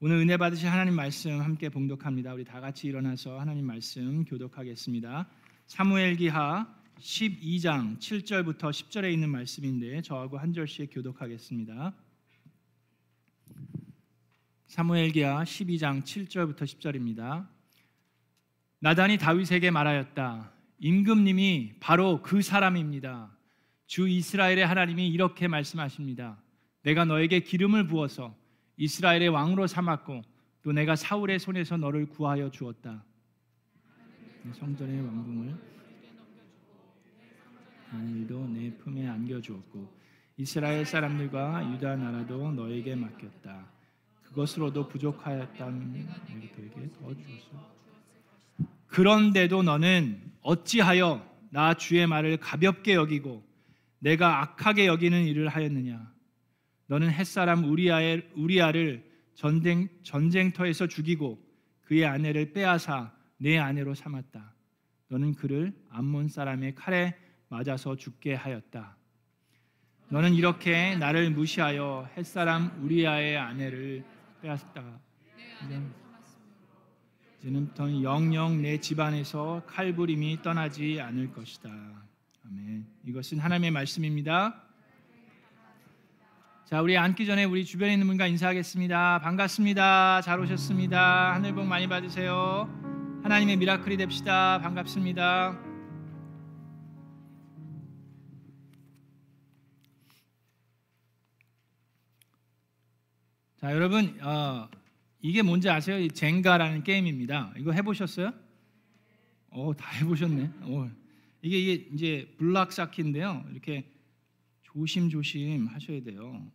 오늘 은혜 받으실 하나님 말씀 함께 봉독합니다. 우리 다 같이 일어나서 하나님 말씀 교독하겠습니다. 사무엘기하 12장 7절부터 10절에 있는 말씀인데 저하고 한 절씩 교독하겠습니다. 사무엘기하 12장 7절부터 10절입니다. 나단이 다윗에게 말하였다. 임금님이 바로 그 사람입니다. 주 이스라엘의 하나님이 이렇게 말씀하십니다. 내가 너에게 기름을 부어서 이스라엘의 왕으로 삼았고 또 내가 사울의 손에서 너를 구하여 주었다. 성전의 왕궁을 하늘도 내 품에 안겨 주었고 이스라엘 사람들과 유다 나라도 너에게 맡겼다. 그것으로도 부족하였다면 너에게 더 주었어. 그런데도 너는 어찌하여 나 주의 말을 가볍게 여기고 내가 악하게 여기는 일을 하였느냐? 너는 햇사람 우리아의 우리아를 전쟁 전쟁터에서 죽이고 그의 아내를 빼앗아 내 아내로 삼았다. 너는 그를 암몬 사람의 칼에 맞아서 죽게 하였다. 너는 이렇게 나를 무시하여 햇사람 우리아의 아내를 빼앗다. 이제는부터 영영 내 집안에서 칼부림이 떠나지 않을 것이다. 아멘. 이것은 하나님의 말씀입니다. 자, 우리 앉기 전에 우리 주변에 있는 분과 인사하겠습니다. 반갑습니다. 잘 오셨습니다. 하늘 복 많이 받으세요. 하나님의 미라클이 됩시다. 반갑습니다. 자, 여러분, 어, 이게 뭔지 아세요? 젠가라는 게임입니다. 이거 해보셨어요? 어, 다 해보셨네. 어, 이게 이게 이제 블락 쌓기인데요. 이렇게 조심조심 하셔야 돼요.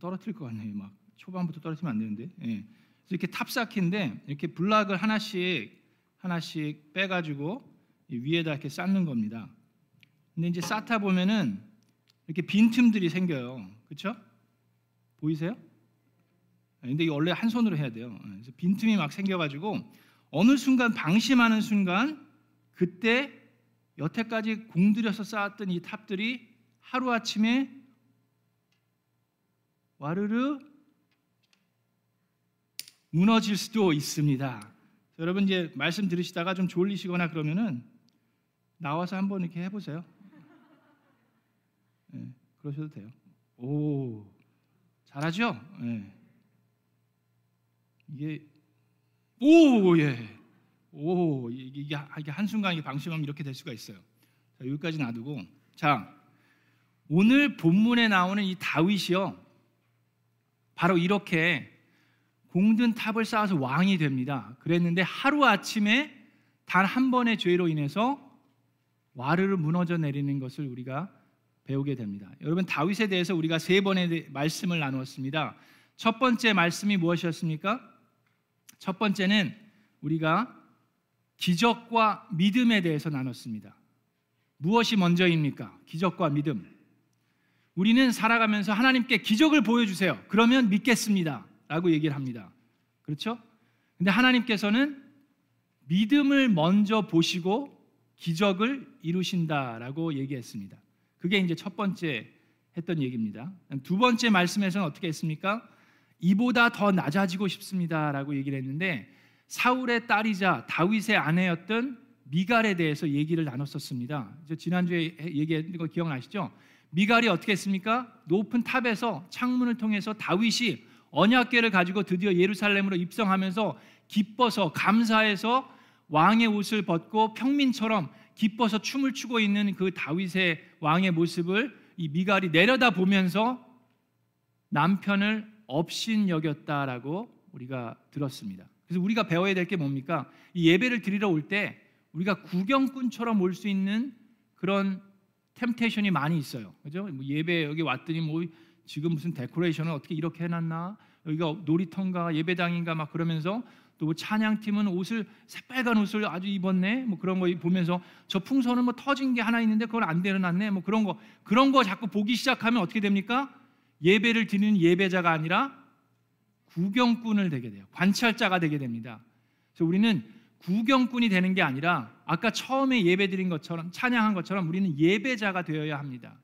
떨어뜨릴 것 같네요. 막 초반부터 떨어뜨리면 안 되는데. 예. 이렇게 탑쌓기인데 이렇게 블락을 하나씩 하나씩 빼가지고 위에다 이렇게 쌓는 겁니다. 근데 이제 쌓다 보면은 이렇게 빈틈들이 생겨요. 그렇죠? 보이세요? 예, 근데 이거 원래 한 손으로 해야 돼요. 예, 그래서 빈틈이 막 생겨가지고 어느 순간 방심하는 순간 그때 여태까지 공들여서 쌓았던 이 탑들이 하루 아침에 와르르 무너질 수도 있습니다. 여러분 이제 말씀 들으시다가 좀 졸리시거나 그러면은 나와서 한번 이렇게 해보세요. 네, 그러셔도 돼요. 오, 잘하죠? 네. 이게 오 예, 오 이게, 이게 한 순간 이 방심하면 이렇게 될 수가 있어요. 자, 여기까지 놔두고 자 오늘 본문에 나오는 이 다윗이요 바로 이렇게 공든 탑을 쌓아서 왕이 됩니다. 그랬는데 하루 아침에 단 한 번의 죄로 인해서 와르르 무너져 내리는 것을 우리가 배우게 됩니다. 여러분 다윗에 대해서 우리가 세 번의 말씀을 나누었습니다. 첫 번째 말씀이 무엇이었습니까? 첫 번째는 우리가 기적과 믿음에 대해서 나눴습니다. 무엇이 먼저입니까? 기적과 믿음. 우리는 살아가면서 하나님께 기적을 보여주세요. 그러면 믿겠습니다. 라고 얘기를 합니다. 그렇죠? 근데 하나님께서는 믿음을 먼저 보시고 기적을 이루신다라고 얘기했습니다. 그게 이제 첫 번째 했던 얘기입니다. 두 번째 말씀에서는 어떻게 했습니까? 이보다 더 낮아지고 싶습니다라고 얘기를 했는데 사울의 딸이자 다윗의 아내였던 미갈에 대해서 얘기를 나눴었습니다. 지난주에 얘기했던 거 기억나시죠? 미갈이 어떻게 했습니까? 높은 탑에서 창문을 통해서 다윗이 언약궤를 가지고 드디어 예루살렘으로 입성하면서 기뻐서 감사해서 왕의 옷을 벗고 평민처럼 기뻐서 춤을 추고 있는 그 다윗의 왕의 모습을 이 미갈이 내려다 보면서 남편을 업신 여겼다라고 우리가 들었습니다. 그래서 우리가 배워야 될 게 뭡니까? 이 예배를 드리러 올 때 우리가 구경꾼처럼 올 수 있는 그런 템테이션이 많이 있어요. 그죠? 뭐 예배 여기 왔더니 뭐 지금 무슨 데코레이션을 어떻게 이렇게 해놨나? 여기가 놀이터인가 예배당인가 막 그러면서 또뭐 찬양팀은 옷을 새빨간 옷을 아주 입었네. 뭐 그런 거 보면서 저 풍선은 뭐 터진 게 하나 있는데 그걸 안 내려놨네. 뭐 그런 거 그런 거 자꾸 보기 시작하면 어떻게 됩니까? 예배를 드리는 예배자가 아니라 구경꾼을 되게 돼요. 관찰자가 되게 됩니다. 그래서 우리는 구경꾼이 되는 게 아니라 아까 처음에 예배 드린 것처럼 찬양한 것처럼 우리는 예배자가 되어야 합니다.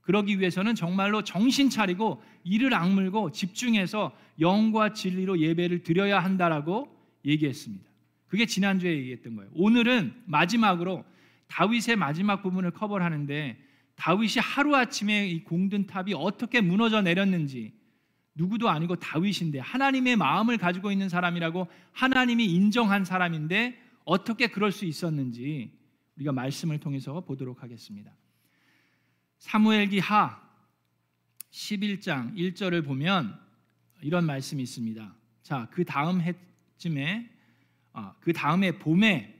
그러기 위해서는 정말로 정신 차리고 이를 악물고 집중해서 영과 진리로 예배를 드려야 한다라고 얘기했습니다. 그게 지난주에 얘기했던 거예요. 오늘은 마지막으로 다윗의 마지막 부분을 커버를 하는데 다윗이 하루아침에 이 공든 탑이 어떻게 무너져 내렸는지 누구도 아니고 다윗인데 하나님의 마음을 가지고 있는 사람이라고 하나님이 인정한 사람인데 어떻게 그럴 수 있었는지 우리가 말씀을 통해서 보도록 하겠습니다. 사무엘기 하 11장 1절을 보면 이런 말씀이 있습니다. 자, 그 다음 해쯤에 아, 그 다음에 봄에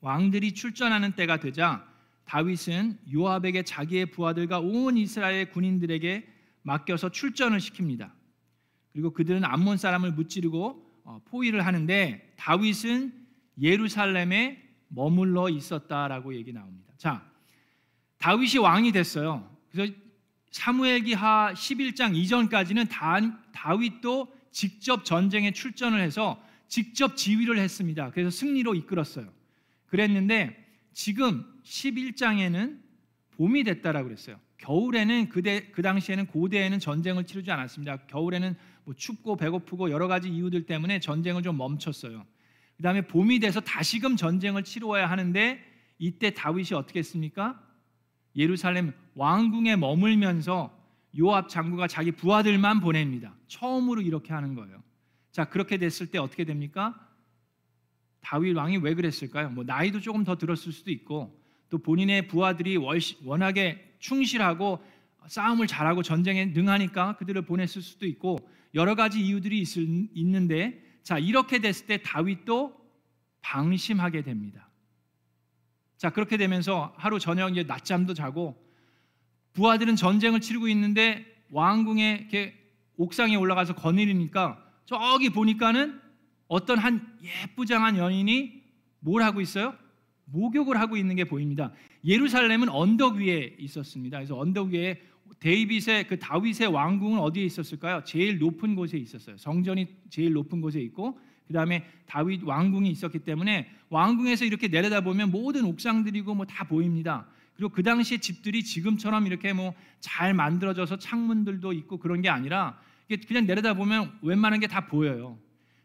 왕들이 출전하는 때가 되자 다윗은 요압에게 자기의 부하들과 온 이스라엘 군인들에게 맡겨서 출전을 시킵니다. 그리고 그들은 암몬 사람을 무찌르고 어, 포위를 하는데 다윗은 예루살렘에 머물러 있었다라고 얘기 나옵니다. 자, 다윗이 왕이 됐어요. 그래서 사무엘기하 11장 이전까지는 다, 다윗도 직접 전쟁에 출전을 해서 직접 지휘를 했습니다. 그래서 승리로 이끌었어요. 그랬는데 지금 11장에는 봄이 됐다라고 그랬어요. 겨울에는 그대 그 당시에는 고대에는 전쟁을 치르지 않았습니다. 겨울에는 뭐 춥고 배고프고 여러 가지 이유들 때문에 전쟁을 좀 멈췄어요. 그 다음에 봄이 돼서 다시금 전쟁을 치루어야 하는데 이때 다윗이 어떻게 했습니까? 예루살렘 왕궁에 머물면서 요압 장구가 자기 부하들만 보냅니다. 처음으로 이렇게 하는 거예요. 자, 그렇게 됐을 때 어떻게 됩니까? 다윗 왕이 왜 그랬을까요? 뭐 나이도 조금 더 들었을 수도 있고 또 본인의 부하들이 워낙에 충실하고 싸움을 잘하고 전쟁에 능하니까 그들을 보냈을 수도 있고 여러 가지 이유들이 있을, 있는데 자 이렇게 됐을 때 다윗도 방심하게 됩니다. 자 그렇게 되면서 하루 저녁 에 낮잠도 자고 부하들은 전쟁을 치르고 있는데 왕궁에 이렇게 옥상에 올라가서 거느리니까 저기 보니까는 어떤 한 예쁘장한 여인이 뭘 하고 있어요? 목욕을 하고 있는 게 보입니다. 예루살렘은 언덕 위에 있었습니다. 그래서 언덕 위에 데이빗의 그 다윗의 왕궁은 어디에 있었을까요? 제일 높은 곳에 있었어요. 성전이 제일 높은 곳에 있고 그 다음에 다윗 왕궁이 있었기 때문에 왕궁에서 이렇게 내려다 보면 모든 옥상들이고 뭐 다 보입니다. 그리고 그 당시에 집들이 지금처럼 이렇게 뭐 잘 만들어져서 창문들도 있고 그런 게 아니라 그냥 내려다 보면 웬만한 게 다 보여요.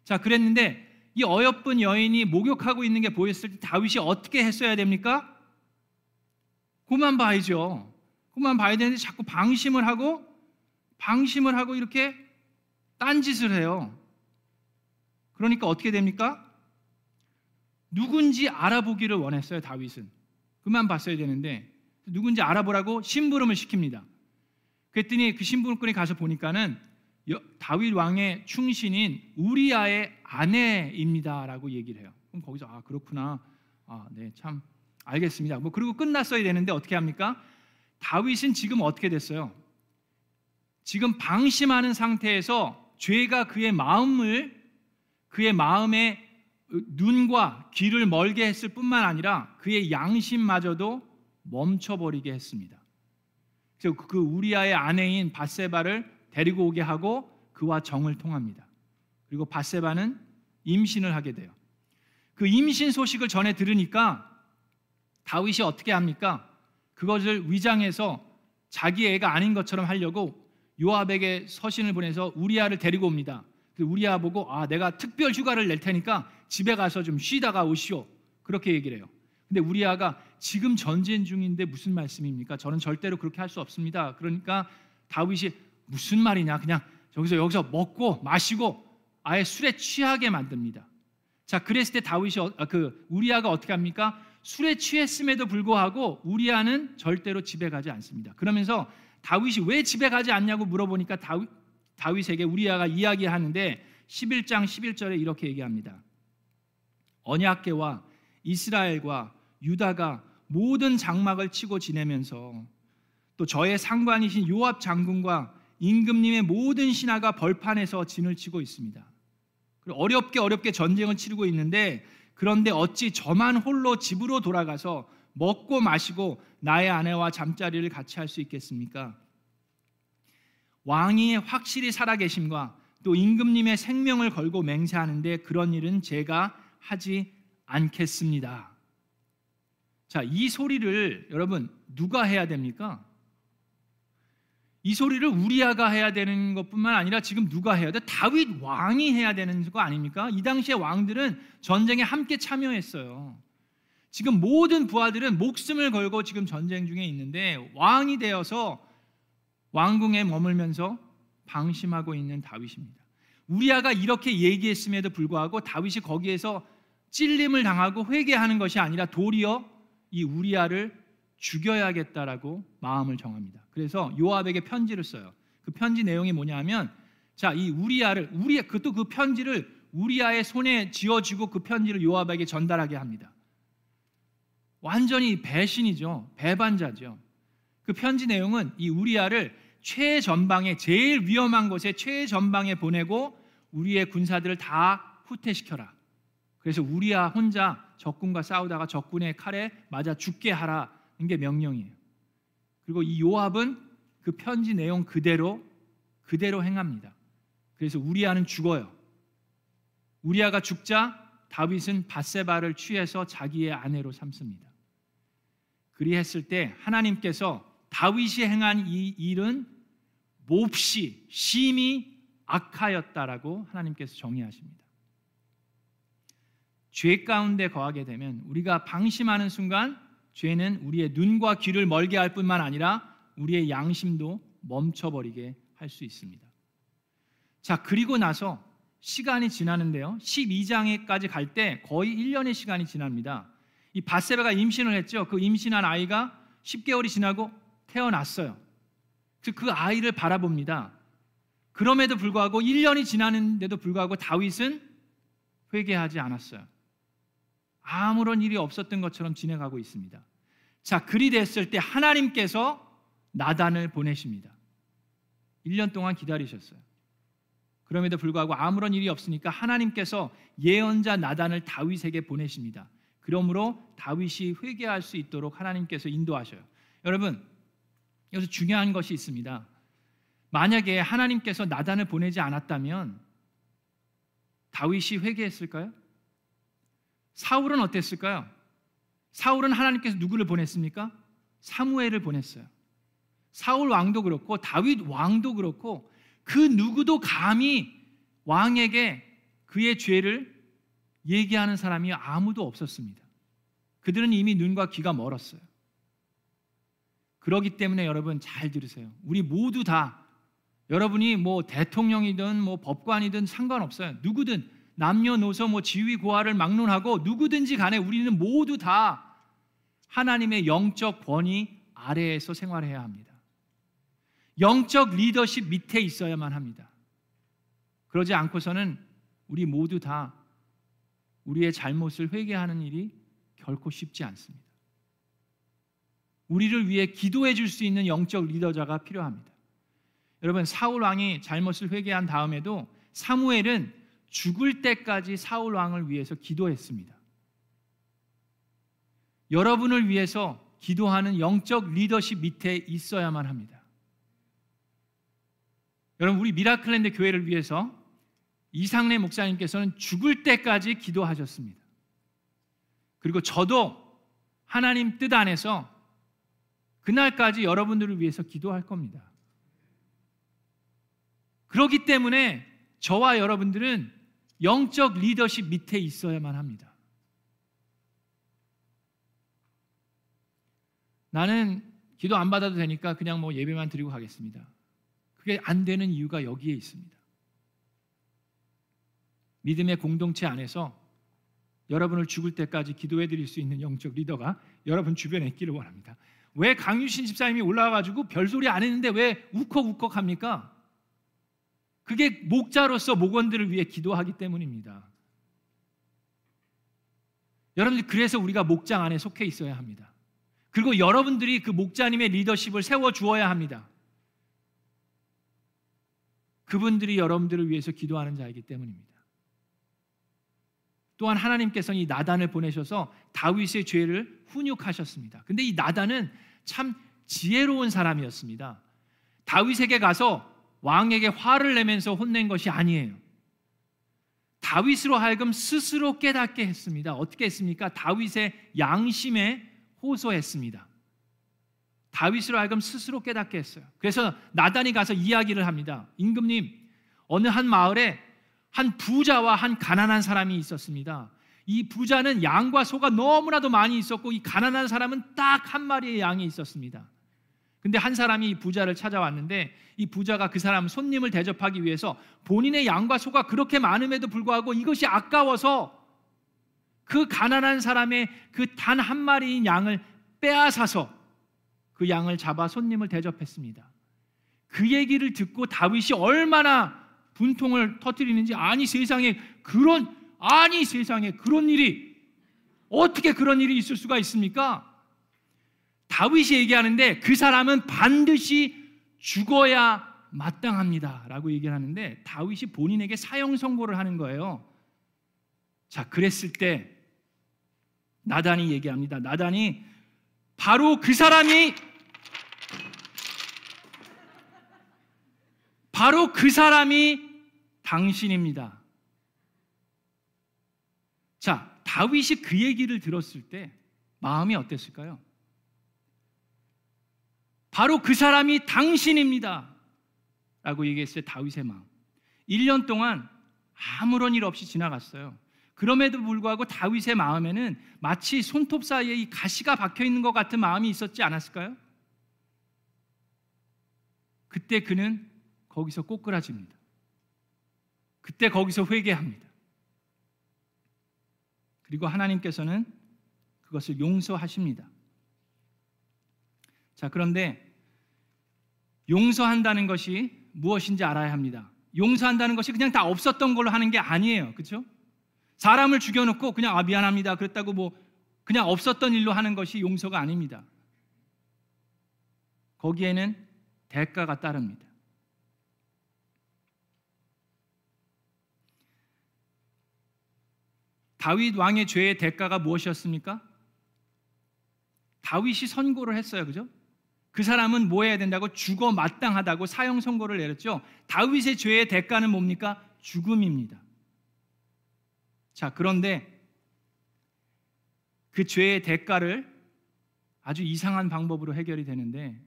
자, 그랬는데 이 어여쁜 여인이 목욕하고 있는 게 보였을 때 다윗이 어떻게 했어야 됩니까? 그만 봐야죠. 그만 봐야 되는데 자꾸 방심을 하고 방심을 하고 이렇게 딴짓을 해요. 그러니까 어떻게 됩니까? 누군지 알아보기를 원했어요, 다윗은. 그만 봤어야 되는데 누군지 알아보라고 심부름을 시킵니다. 그랬더니 그 심부름꾼이 가서 보니까는 다윗 왕의 충신인 우리아의 아내입니다라고 얘기를 해요. 그럼 거기서 아 그렇구나. 아, 네, 참 알겠습니다. 뭐 그리고 끝났어야 되는데 어떻게 합니까? 다윗은 지금 어떻게 됐어요? 지금 방심하는 상태에서 죄가 그의 마음을 그의 마음의 눈과 귀를 멀게 했을 뿐만 아니라 그의 양심마저도 멈춰버리게 했습니다. 그래서 그 우리아의 아내인 바세바를 데리고 오게 하고 그와 정을 통합니다. 그리고 바세바는 임신을 하게 돼요. 그 임신 소식을 전해 들으니까 다윗이 어떻게 합니까? 그것을 위장해서 자기 애가 아닌 것처럼 하려고 요압에게 서신을 보내서 우리아를 데리고 옵니다. 그 우리아 보고 아 내가 특별 휴가를 낼 테니까 집에 가서 좀 쉬다가 오시오. 그렇게 얘기를 해요. 근데 우리아가 지금 전쟁 중인데 무슨 말씀입니까? 저는 절대로 그렇게 할 수 없습니다. 그러니까 다윗이 무슨 말이냐? 그냥 여기서 여기서 먹고 마시고 아예 술에 취하게 만듭니다. 자, 그랬을 때 다윗이 어, 아, 그 우리아가 어떻게 합니까? 술에 취했음에도 불구하고 우리아는 절대로 집에 가지 않습니다. 그러면서 다윗이 왜 집에 가지 않냐고 물어보니까 다윗, 다윗에게 우리아가 이야기하는데 11장 11절에 이렇게 얘기합니다. 언약계와 이스라엘과 유다가 모든 장막을 치고 지내면서 또 저의 상관이신 요압 장군과 임금님의 모든 신하가 벌판에서 진을 치고 있습니다. 어렵게 어렵게 전쟁을 치르고 있는데 그런데 어찌 저만 홀로 집으로 돌아가서 먹고 마시고 나의 아내와 잠자리를 같이 할 수 있겠습니까? 왕이 확실히 살아계심과 또 임금님의 생명을 걸고 맹세하는데 그런 일은 제가 하지 않겠습니다. 자, 이 소리를 여러분 누가 해야 됩니까? 이 소리를 우리아가 해야 되는 것뿐만 아니라 지금 누가 해야 돼? 다윗 왕이 해야 되는 거 아닙니까? 이 당시에 왕들은 전쟁에 함께 참여했어요. 지금 모든 부하들은 목숨을 걸고 지금 전쟁 중에 있는데 왕이 되어서 왕궁에 머물면서 방심하고 있는 다윗입니다. 우리아가 이렇게 얘기했음에도 불구하고 다윗이 거기에서 찔림을 당하고 회개하는 것이 아니라 도리어 이 우리아를 죽여야겠다라고 마음을 정합니다. 그래서 요압에게 편지를 써요. 그 편지 내용이 뭐냐면 자, 이 우리아를 우리 그것도 그 편지를 우리아의 손에 쥐어주고 그 편지를 요압에게 전달하게 합니다. 완전히 배신이죠. 배반자죠. 그 편지 내용은 이 우리아를 최전방에 제일 위험한 곳에 최전방에 보내고 우리의 군사들을 다 후퇴시켜라. 그래서 우리아 혼자 적군과 싸우다가 적군의 칼에 맞아 죽게 하라. 게 명령이에요. 그리고 이 요압은 그 편지 내용 그대로 그대로 행합니다. 그래서 우리아는 죽어요. 우리아가 죽자 다윗은 바세바를 취해서 자기의 아내로 삼습니다. 그리했을 때 하나님께서 다윗이 행한 이 일은 몹시 심히 악하였다라고 하나님께서 정의하십니다. 죄 가운데 거하게 되면 우리가 방심하는 순간 죄는 우리의 눈과 귀를 멀게 할 뿐만 아니라 우리의 양심도 멈춰버리게 할 수 있습니다. 자, 그리고 나서 시간이 지나는데요. 12장에까지 갈 때 거의 1년의 시간이 지납니다. 이 바세바가 임신을 했죠. 그 임신한 아이가 10개월이 지나고 태어났어요. 그 아이를 바라봅니다. 그럼에도 불구하고 1년이 지나는데도 불구하고 다윗은 회개하지 않았어요. 아무런 일이 없었던 것처럼 지내가고 있습니다. 자, 그리 됐을 때 하나님께서 나단을 보내십니다. 1년 동안 기다리셨어요. 그럼에도 불구하고 아무런 일이 없으니까 하나님께서 예언자 나단을 다윗에게 보내십니다. 그러므로 다윗이 회개할 수 있도록 하나님께서 인도하셔요. 여러분, 여기서 중요한 것이 있습니다. 만약에 하나님께서 나단을 보내지 않았다면 다윗이 회개했을까요? 사울은 어땠을까요? 사울은 하나님께서 누구를 보냈습니까? 사무엘을 보냈어요. 사울 왕도 그렇고 다윗 왕도 그렇고 그 누구도 감히 왕에게 그의 죄를 얘기하는 사람이 아무도 없었습니다. 그들은 이미 눈과 귀가 멀었어요. 그러기 때문에 여러분 잘 들으세요. 우리 모두 다 여러분이 뭐 대통령이든 뭐 법관이든 상관없어요. 누구든 남녀노소 뭐 지위 고하를 막론하고 누구든지 간에 우리는 모두 다 하나님의 영적 권위 아래에서 생활해야 합니다. 영적 리더십 밑에 있어야만 합니다. 그러지 않고서는 우리 모두 다 우리의 잘못을 회개하는 일이 결코 쉽지 않습니다. 우리를 위해 기도해 줄 수 있는 영적 리더자가 필요합니다. 여러분 사울 왕이 잘못을 회개한 다음에도 사무엘은 죽을 때까지 사울 왕을 위해서 기도했습니다. 여러분을 위해서 기도하는 영적 리더십 밑에 있어야만 합니다. 여러분 우리 미라클랜드 교회를 위해서 이상래 목사님께서는 죽을 때까지 기도하셨습니다. 그리고 저도 하나님 뜻 안에서 그날까지 여러분들을 위해서 기도할 겁니다. 그렇기 때문에 저와 여러분들은 영적 리더십 밑에 있어야만 합니다. 나는 기도 안 받아도 되니까 그냥 뭐 예배만 드리고 가겠습니다. 그게 안 되는 이유가 여기에 있습니다. 믿음의 공동체 안에서 여러분을 죽을 때까지 기도해 드릴 수 있는 영적 리더가 여러분 주변에 있기를 원합니다. 왜 강유신 집사님이 올라와가지고 별소리 안 했는데 왜 우컥우컥 합니까? 그게 목자로서 목원들을 위해 기도하기 때문입니다. 여러분들 그래서 우리가 목장 안에 속해 있어야 합니다. 그리고 여러분들이 그 목자님의 리더십을 세워 주어야 합니다. 그분들이 여러분들을 위해서 기도하는 자이기 때문입니다. 또한 하나님께서는 이 나단을 보내셔서 다윗의 죄를 훈육하셨습니다. 근데 이 나단은 참 지혜로운 사람이었습니다. 다윗에게 가서 왕에게 화를 내면서 혼낸 것이 아니에요. 다윗으로 하여금 스스로 깨닫게 했습니다. 어떻게 했습니까? 다윗의 양심에 호소했습니다. 다윗으로 하여금 스스로 깨닫게 했어요. 그래서 나단이 가서 이야기를 합니다. 임금님, 어느 한 마을에 한 부자와 한 가난한 사람이 있었습니다. 이 부자는 양과 소가 너무나도 많이 있었고 이 가난한 사람은 딱 한 마리의 양이 있었습니다. 근데 한 사람이 이 부자를 찾아왔는데 이 부자가 그 사람 손님을 대접하기 위해서 본인의 양과 소가 그렇게 많음에도 불구하고 이것이 아까워서 그 가난한 사람의 그 단 한 마리인 양을 빼앗아서 그 양을 잡아 손님을 대접했습니다. 그 얘기를 듣고 다윗이 얼마나 분통을 터뜨리는지 아니 세상에 그런 아니 세상에 그런 일이 어떻게 그런 일이 있을 수가 있습니까? 다윗이 얘기하는데 그 사람은 반드시 죽어야 마땅합니다 라고 얘기를 하는데 다윗이 본인에게 사형 선고를 하는 거예요. 자, 그랬을 때 나단이 얘기합니다. 나단이 바로 그 사람이 바로 그 사람이 당신입니다. 자, 다윗이 그 얘기를 들었을 때 마음이 어땠을까요? 바로 그 사람이 당신입니다. 라고 얘기했어요. 다윗의 마음. 1년 동안 아무런 일 없이 지나갔어요. 그럼에도 불구하고 다윗의 마음에는 마치 손톱 사이에 이 가시가 박혀 있는 것 같은 마음이 있었지 않았을까요? 그때 그는 거기서 꼬꾸라집니다. 그때 거기서 회개합니다. 그리고 하나님께서는 그것을 용서하십니다. 자, 그런데 용서한다는 것이 무엇인지 알아야 합니다. 용서한다는 것이 그냥 다 없었던 걸로 하는 게 아니에요. 그렇죠? 사람을 죽여놓고 그냥 아 미안합니다. 그랬다고 뭐 그냥 없었던 일로 하는 것이 용서가 아닙니다. 거기에는 대가가 따릅니다. 다윗 왕의 죄의 대가가 무엇이었습니까? 다윗이 선고를 했어요. 그죠? 그 사람은 뭐 해야 된다고 죽어 마땅하다고 사형 선고를 내렸죠. 다윗의 죄의 대가는 뭡니까? 죽음입니다. 자, 그런데 그 죄의 대가를 아주 이상한 방법으로 해결이 되는데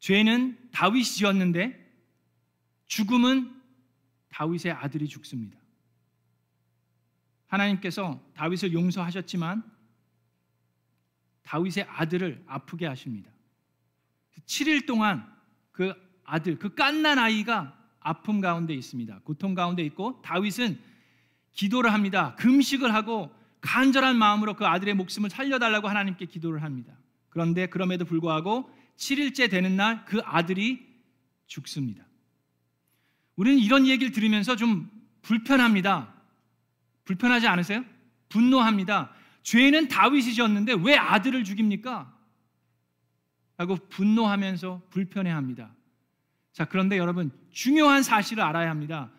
죄는 다윗이 지었는데 죽음은 다윗의 아들이 죽습니다. 하나님께서 다윗을 용서하셨지만 다윗의 아들을 아프게 하십니다. 7일 동안 그 아들, 그 깐난 아이가 아픔 가운데 있습니다. 고통 가운데 있고 다윗은 기도를 합니다. 금식을 하고 간절한 마음으로 그 아들의 목숨을 살려달라고 하나님께 기도를 합니다. 그런데 그럼에도 불구하고 7일째 되는 날 그 아들이 죽습니다. 우리는 이런 얘기를 들으면서 좀 불편합니다. 불편하지 않으세요? 분노합니다. 죄는 다윗이 졌는데 왜 아들을 죽입니까? 라고 분노하면서 불편해합니다. 자, 그런데 여러분 중요한 사실을 알아야 합니다.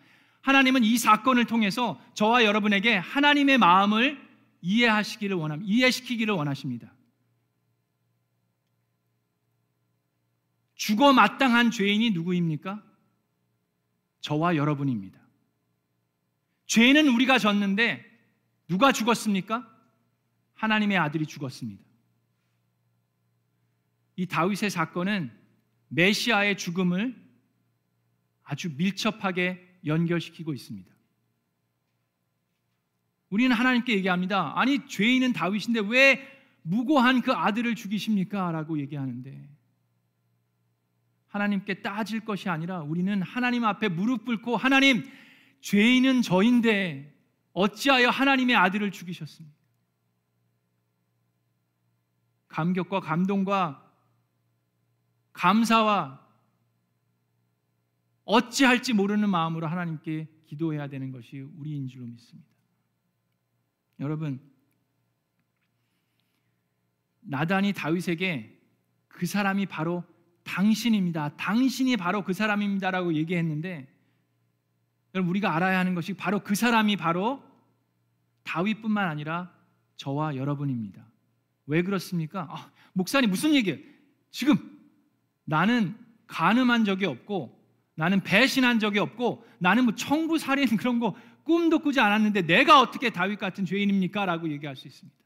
하나님은 이 사건을 통해서 저와 여러분에게 하나님의 마음을 이해하시기를 원함, 이해시키기를 원하십니다. 죽어 마땅한 죄인이 누구입니까? 저와 여러분입니다. 죄는 우리가 졌는데 누가 죽었습니까? 하나님의 아들이 죽었습니다. 이 다윗의 사건은 메시아의 죽음을 아주 밀접하게 연결시키고 있습니다. 우리는 하나님께 얘기합니다. 아니, 죄인은 다윗인데 왜 무고한 그 아들을 죽이십니까? 라고 얘기하는데 하나님께 따질 것이 아니라 우리는 하나님 앞에 무릎 꿇고 하나님, 죄인은 저인데 어찌하여 하나님의 아들을 죽이셨습니까? 감격과 감동과 감사와 어찌할지 모르는 마음으로 하나님께 기도해야 되는 것이 우리인 줄로 믿습니다. 여러분, 나단이 다윗에게 그 사람이 바로 당신입니다. 당신이 바로 그 사람입니다라고 얘기했는데 여러분 우리가 알아야 하는 것이 바로 그 사람이 바로 다윗뿐만 아니라 저와 여러분입니다. 왜 그렇습니까? 아, 목사님 무슨 얘기예요? 지금 나는 가늠한 적이 없고 나는 배신한 적이 없고 나는 뭐 청부 살인 그런 거 꿈도 꾸지 않았는데 내가 어떻게 다윗 같은 죄인입니까? 라고 얘기할 수 있습니다.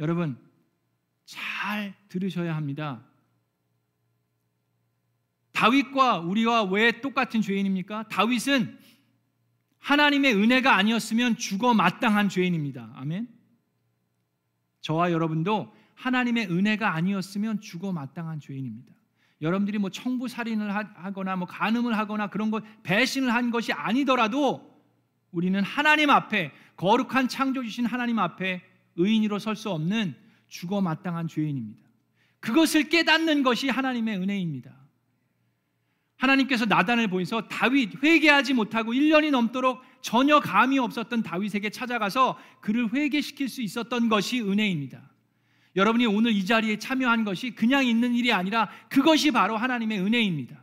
여러분 잘 들으셔야 합니다. 다윗과 우리와 왜 똑같은 죄인입니까? 다윗은 하나님의 은혜가 아니었으면 죽어 마땅한 죄인입니다. 아멘. 저와 여러분도 하나님의 은혜가 아니었으면 죽어 마땅한 죄인입니다. 여러분들이 뭐 청부 살인을 하거나 뭐 간음을 하거나 그런 것 배신을 한 것이 아니더라도 우리는 하나님 앞에 거룩한 창조 주신 하나님 앞에 의인으로 설 수 없는 죽어 마땅한 죄인입니다. 그것을 깨닫는 것이 하나님의 은혜입니다. 하나님께서 나단을 보여서 다윗 회개하지 못하고 1년이 넘도록 전혀 감이 없었던 다윗에게 찾아가서 그를 회개시킬 수 있었던 것이 은혜입니다. 여러분이 오늘 이 자리에 참여한 것이 그냥 있는 일이 아니라 그것이 바로 하나님의 은혜입니다.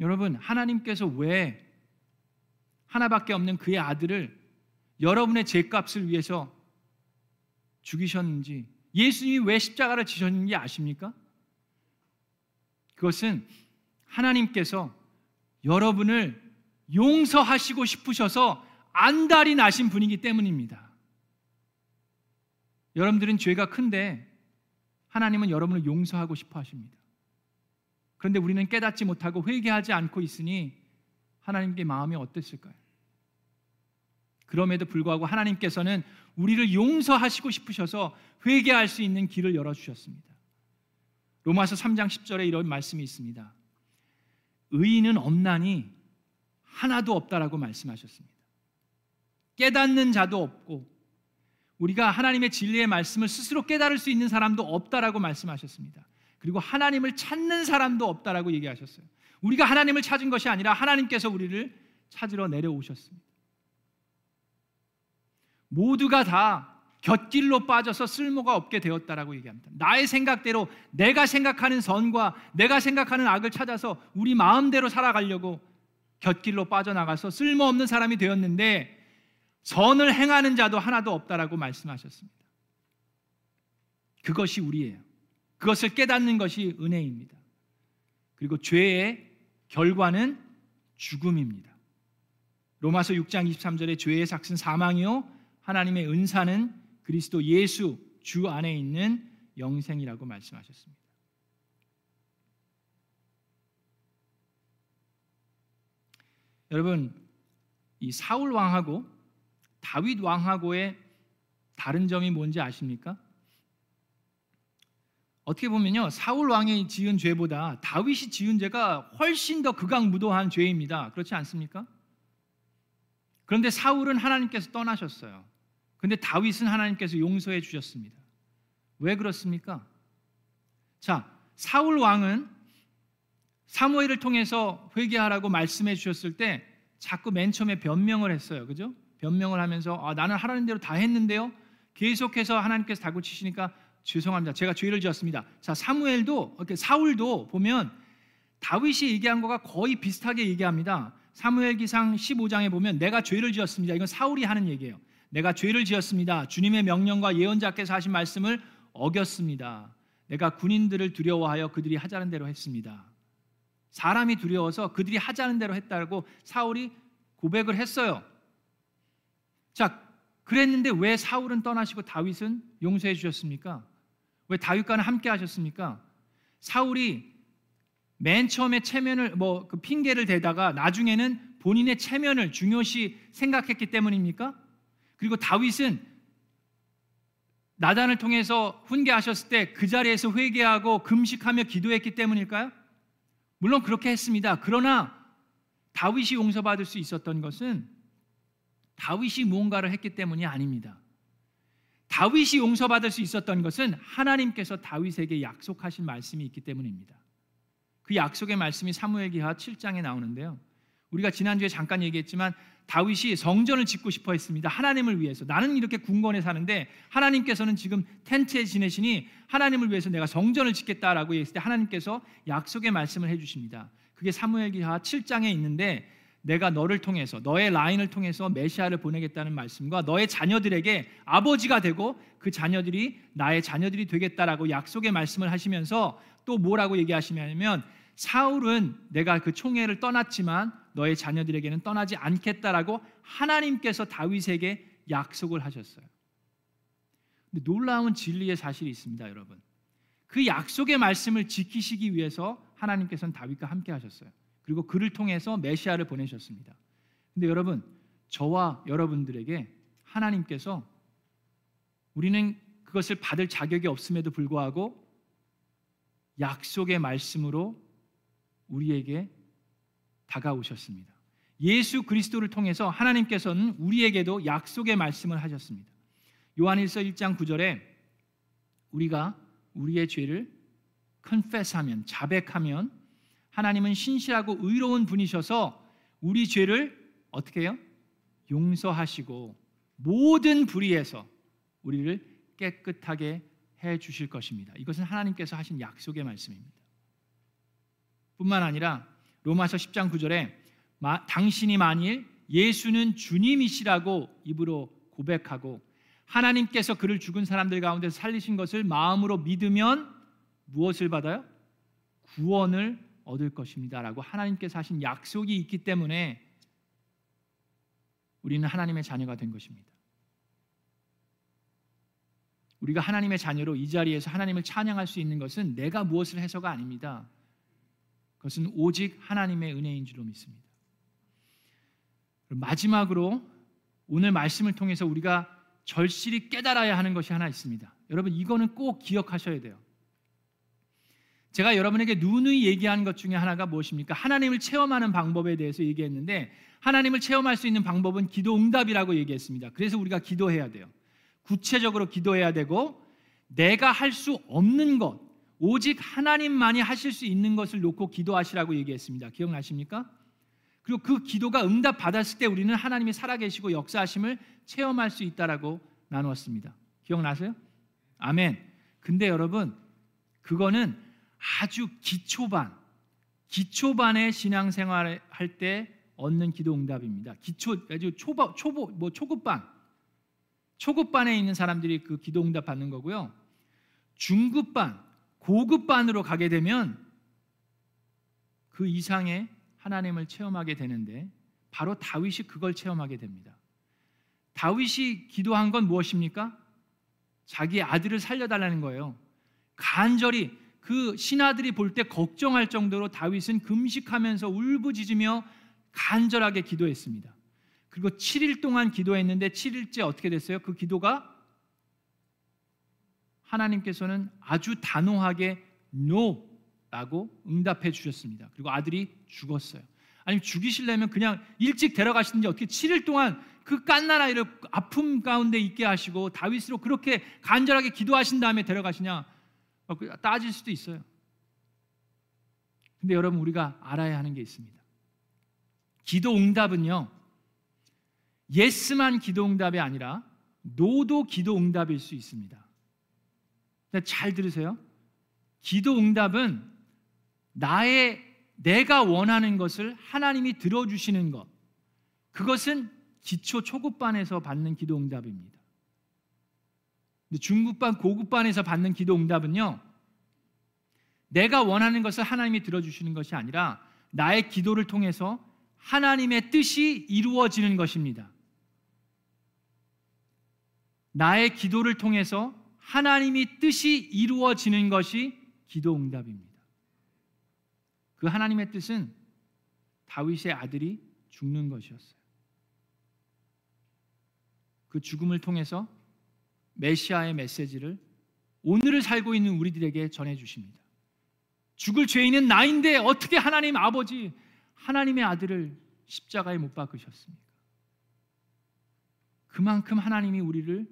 여러분, 하나님께서 왜 하나밖에 없는 그의 아들을 여러분의 죄값을 위해서 죽이셨는지 예수님이 왜 십자가를 지셨는지 아십니까? 그것은 하나님께서 여러분을 용서하시고 싶으셔서 안달이 나신 분이기 때문입니다. 여러분들은 죄가 큰데 하나님은 여러분을 용서하고 싶어 하십니다. 그런데 우리는 깨닫지 못하고 회개하지 않고 있으니 하나님께 마음이 어땠을까요? 그럼에도 불구하고 하나님께서는 우리를 용서하시고 싶으셔서 회개할 수 있는 길을 열어 주셨습니다. 로마서 3장 10절에 이런 말씀이 있습니다. 의인은 없나니 하나도 없다라고 말씀하셨습니다. 깨닫는 자도 없고 우리가 하나님의 진리의 말씀을 스스로 깨달을 수 있는 사람도 없다라고 말씀하셨습니다. 그리고 하나님을 찾는 사람도 없다라고 얘기하셨어요. 우리가 하나님을 찾은 것이 아니라 하나님께서 우리를 찾으러 내려오셨습니다. 모두가 다 곁길로 빠져서 쓸모가 없게 되었다라고 얘기합니다. 나의 생각대로 내가 생각하는 선과 내가 생각하는 악을 찾아서 우리 마음대로 살아가려고 곁길로 빠져나가서 쓸모없는 사람이 되었는데 선을 행하는 자도 하나도 없다라고 말씀하셨습니다. 그것이 우리예요. 그것을 깨닫는 것이 은혜입니다. 그리고 죄의 결과는 죽음입니다. 로마서 6장 23절에 죄의 삭은 사망이요 하나님의 은사는 그리스도 예수 주 안에 있는 영생이라고 말씀하셨습니다. 여러분, 이 사울 왕하고 다윗 왕하고의 다른 점이 뭔지 아십니까? 어떻게 보면요, 사울 왕이 지은 죄보다 다윗이 지은 죄가 훨씬 더 극악무도한 죄입니다. 그렇지 않습니까? 그런데 사울은 하나님께서 떠나셨어요. 근데 다윗은 하나님께서 용서해 주셨습니다. 왜 그렇습니까? 자, 사울 왕은 사무엘을 통해서 회개하라고 말씀해 주셨을 때 자꾸 맨 처음에 변명을 했어요. 그죠? 변명을 하면서 아, 나는 하나님대로 다 했는데요. 계속해서 하나님께서 다고 치시니까 죄송합니다. 제가 죄를 지었습니다. 자, 사무엘도 이렇게 사울도 보면 다윗이 얘기한 거가 거의 비슷하게 얘기합니다. 사무엘기상 15장에 보면 내가 죄를 지었습니다. 이건 사울이 하는 얘기예요. 내가 죄를 지었습니다. 주님의 명령과 예언자께서 하신 말씀을 어겼습니다. 내가 군인들을 두려워하여 그들이 하자는 대로 했습니다. 사람이 두려워서 그들이 하자는 대로 했다고 사울이 고백을 했어요. 자, 그랬는데 왜 사울은 떠나시고 다윗은 용서해 주셨습니까? 왜 다윗과는 함께 하셨습니까? 사울이 맨 처음에 체면을 뭐 그 핑계를 대다가 나중에는 본인의 체면을 중요시 생각했기 때문입니까? 그리고 다윗은 나단을 통해서 훈계하셨을 때 그 자리에서 회개하고 금식하며 기도했기 때문일까요? 물론 그렇게 했습니다. 그러나 다윗이 용서받을 수 있었던 것은 다윗이 무언가를 했기 때문이 아닙니다. 다윗이 용서받을 수 있었던 것은 하나님께서 다윗에게 약속하신 말씀이 있기 때문입니다. 그 약속의 말씀이 사무엘기하 7장에 나오는데요. 우리가 지난주에 잠깐 얘기했지만 다윗이 성전을 짓고 싶어 했습니다. 하나님을 위해서. 나는 이렇게 궁궐에 사는데 하나님께서는 지금 텐트에 지내시니 하나님을 위해서 내가 성전을 짓겠다라고 했을 때 하나님께서 약속의 말씀을 해 주십니다. 그게 사무엘기하 7장에 있는데 내가 너를 통해서 너의 라인을 통해서 메시아를 보내겠다는 말씀과 너의 자녀들에게 아버지가 되고 그 자녀들이 나의 자녀들이 되겠다라고 약속의 말씀을 하시면서 또 뭐라고 얘기하시냐면 사울은 내가 그 총회를 떠났지만 너의 자녀들에게는 떠나지 않겠다라고 하나님께서 다윗에게 약속을 하셨어요. 근데 놀라운 진리의 사실이 있습니다, 여러분. 그 약속의 말씀을 지키시기 위해서 하나님께서는 다윗과 함께 하셨어요. 그리고 그를 통해서 메시아를 보내셨습니다. 근데 여러분, 저와 여러분들에게 하나님께서 우리는 그것을 받을 자격이 없음에도 불구하고 약속의 말씀으로 우리에게 다가오셨습니다. 예수 그리스도를 통해서 하나님께서는 우리에게도 약속의 말씀을 하셨습니다. 요한일서 1장 9절에 우리가 우리의 죄를 컨페스하면 자백하면 하나님은 신실하고 의로운 분이셔서 우리 죄를 어떻게 해요? 용서하시고 모든 불의에서 우리를 깨끗하게 해 주실 것입니다. 이것은 하나님께서 하신 약속의 말씀입니다. 뿐만 아니라 로마서 10장 9절에 마, 당신이 만일 예수는 주님이시라고 입으로 고백하고 하나님께서 그를 죽은 사람들 가운데 살리신 것을 마음으로 믿으면 무엇을 받아요? 구원을 얻을 것입니다라고 하나님께서 하신 약속이 있기 때문에 우리는 하나님의 자녀가 된 것입니다. 우리가 하나님의 자녀로 이 자리에서 하나님을 찬양할 수 있는 것은 내가 무엇을 해서가 아닙니다. 그것은 오직 하나님의 은혜인 줄로 믿습니다. 마지막으로 오늘 말씀을 통해서 우리가 절실히 깨달아야 하는 것이 하나 있습니다. 여러분 이거는 꼭 기억하셔야 돼요. 제가 여러분에게 누누이 얘기한 것 중에 하나가 무엇입니까? 하나님을 체험하는 방법에 대해서 얘기했는데 하나님을 체험할 수 있는 방법은 기도 응답이라고 얘기했습니다. 그래서 우리가 기도해야 돼요. 구체적으로 기도해야 되고 내가 할 수 없는 것 오직 하나님만이 하실 수 있는 것을 놓고 기도하시라고 얘기했습니다. 기억나십니까? 그리고 그 기도가 응답 받았을 때 우리는 하나님이 살아계시고 역사하심을 체험할 수 있다라고 나누었습니다. 기억나세요? 아멘. 근데 여러분 그거는 아주 기초반 기초반의 신앙생활을 할때 얻는 기도 응답입니다. 기초 아주 초보 초보 뭐 초급반 초급반에 있는 사람들이 그 기도 응답 받는 거고요. 중급반 고급반으로 가게 되면 그 이상의 하나님을 체험하게 되는데 바로 다윗이 그걸 체험하게 됩니다. 다윗이 기도한 건 무엇입니까? 자기 아들을 살려달라는 거예요. 간절히 그 신하들이 볼 때 걱정할 정도로 다윗은 금식하면서 울부짖으며 간절하게 기도했습니다. 그리고 7일 동안 기도했는데 7일째 어떻게 됐어요? 그 기도가 하나님께서는 아주 단호하게 no라고 응답해 주셨습니다. 그리고 아들이 죽었어요. 아니 죽이실려면 그냥 일찍 데려가시든지 어떻게 7일 동안 그 깐난 아이를 아픔 가운데 있게 하시고 다윗으로 그렇게 간절하게 기도하신 다음에 데려가시냐 따질 수도 있어요. 근데 여러분 우리가 알아야 하는 게 있습니다. 기도 응답은요. 예스만 기도 응답이 아니라 노도 기도 응답일 수 있습니다. 잘 들으세요. 기도 응답은 나의 내가 원하는 것을 하나님이 들어주시는 것. 그것은 기초 초급반에서 받는 기도 응답입니다. 근데 중급반, 고급반에서 받는 기도 응답은요. 내가 원하는 것을 하나님이 들어주시는 것이 아니라 나의 기도를 통해서 하나님의 뜻이 이루어지는 것입니다. 나의 기도를 통해서 하나님이 뜻이 이루어지는 것이 기도 응답입니다. 그 하나님의 뜻은 다윗의 아들이 죽는 것이었어요. 그 죽음을 통해서 메시아의 메시지를 오늘을 살고 있는 우리들에게 전해 주십니다. 죽을 죄인은 나인데 어떻게 하나님 아버지 하나님의 아들을 십자가에 못 박으셨습니까? 그만큼 하나님이 우리를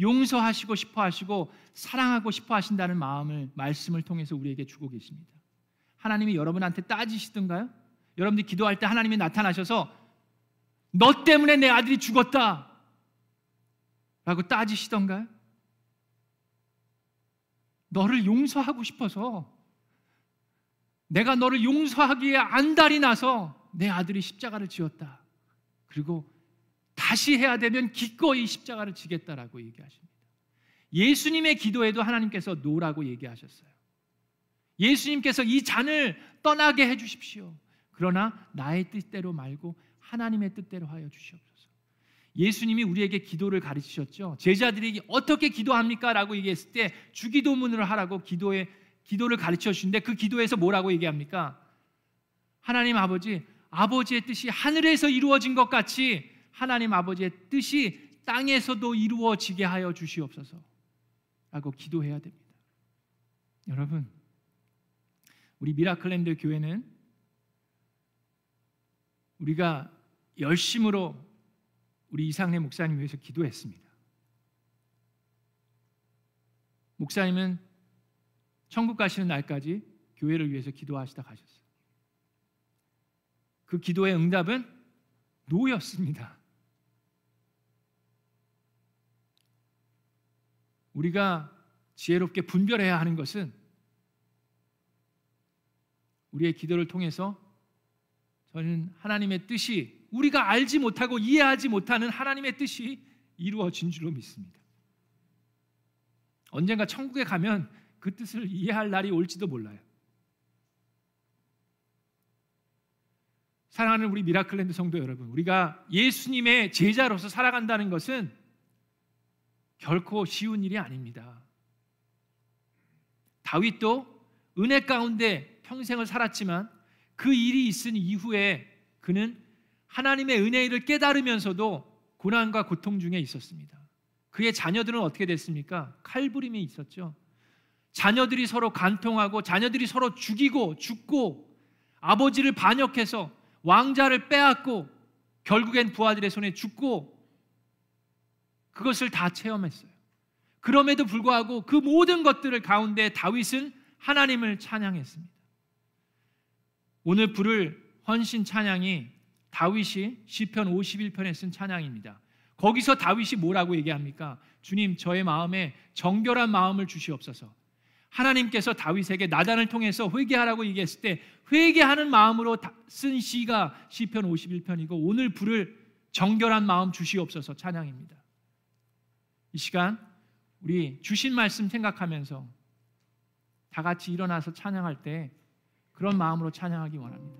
용서하시고 싶어 하시고 사랑하고 싶어 하신다는 마음을 말씀을 통해서 우리에게 주고 계십니다. 하나님이 여러분한테 따지시던가요? 여러분들이 기도할 때 하나님이 나타나셔서 너 때문에 내 아들이 죽었다. 라고 따지시던가요? 너를 용서하고 싶어서 내가 너를 용서하기에 안달이 나서 내 아들이 십자가를 지었다. 그리고 다시 해야 되면 기꺼이 십자가를 지겠다라고 얘기하십니다. 예수님의 기도에도 하나님께서 노라고 얘기하셨어요. 예수님께서 이 잔을 떠나게 해 주십시오. 그러나 나의 뜻대로 말고 하나님의 뜻대로 하여 주시옵소서. 예수님이 우리에게 기도를 가르치셨죠. 제자들이 어떻게 기도합니까 라고 얘기했을 때 주기도문을 하라고 기도에 기도를 가르쳐 주신데 그 기도에서 뭐라고 얘기합니까? 하나님 아버지 아버지의 뜻이 하늘에서 이루어진 것 같이 하나님 아버지의 뜻이 땅에서도 이루어지게 하여 주시옵소서. 라고 기도해야 됩니다. 여러분, 우리 미라클랜드 교회는 우리가 열심으로 우리 이상래 목사님 위해서 기도했습니다. 목사님은 천국 가시는 날까지 교회를 위해서 기도하시다 가셨어요. 그 기도의 응답은 노였습니다. 우리가 지혜롭게 분별해야 하는 것은 우리의 기도를 통해서 저는 하나님의 뜻이 우리가 알지 못하고 이해하지 못하는 하나님의 뜻이 이루어진 줄로 믿습니다. 언젠가 천국에 가면 그 뜻을 이해할 날이 올지도 몰라요. 사랑하는 우리 미라클랜드 성도 여러분, 우리가 예수님의 제자로서 살아간다는 것은 결코 쉬운 일이 아닙니다. 다윗도 은혜 가운데 평생을 살았지만 그 일이 있은 이후에 그는 하나님의 은혜를 깨달으면서도 고난과 고통 중에 있었습니다. 그의 자녀들은 어떻게 됐습니까? 칼부림이 있었죠. 자녀들이 서로 간통하고 자녀들이 서로 죽이고 죽고 아버지를 반역해서 왕자를 빼앗고 결국엔 부하들의 손에 죽고 그것을 다 체험했어요. 그럼에도 불구하고 그 모든 것들을 가운데 다윗은 하나님을 찬양했습니다. 오늘 부를 헌신 찬양이 다윗이 시편 51편에 쓴 찬양입니다. 거기서 다윗이 뭐라고 얘기합니까? 주님 저의 마음에 정결한 마음을 주시옵소서. 하나님께서 다윗에게 나단을 통해서 회개하라고 얘기했을 때 회개하는 마음으로 쓴 시가 시편 51편이고 오늘 부를 정결한 마음 주시옵소서 찬양입니다. 이 시간 우리 주신 말씀 생각하면서 다 같이 일어나서 찬양할 때 그런 마음으로 찬양하기 원합니다.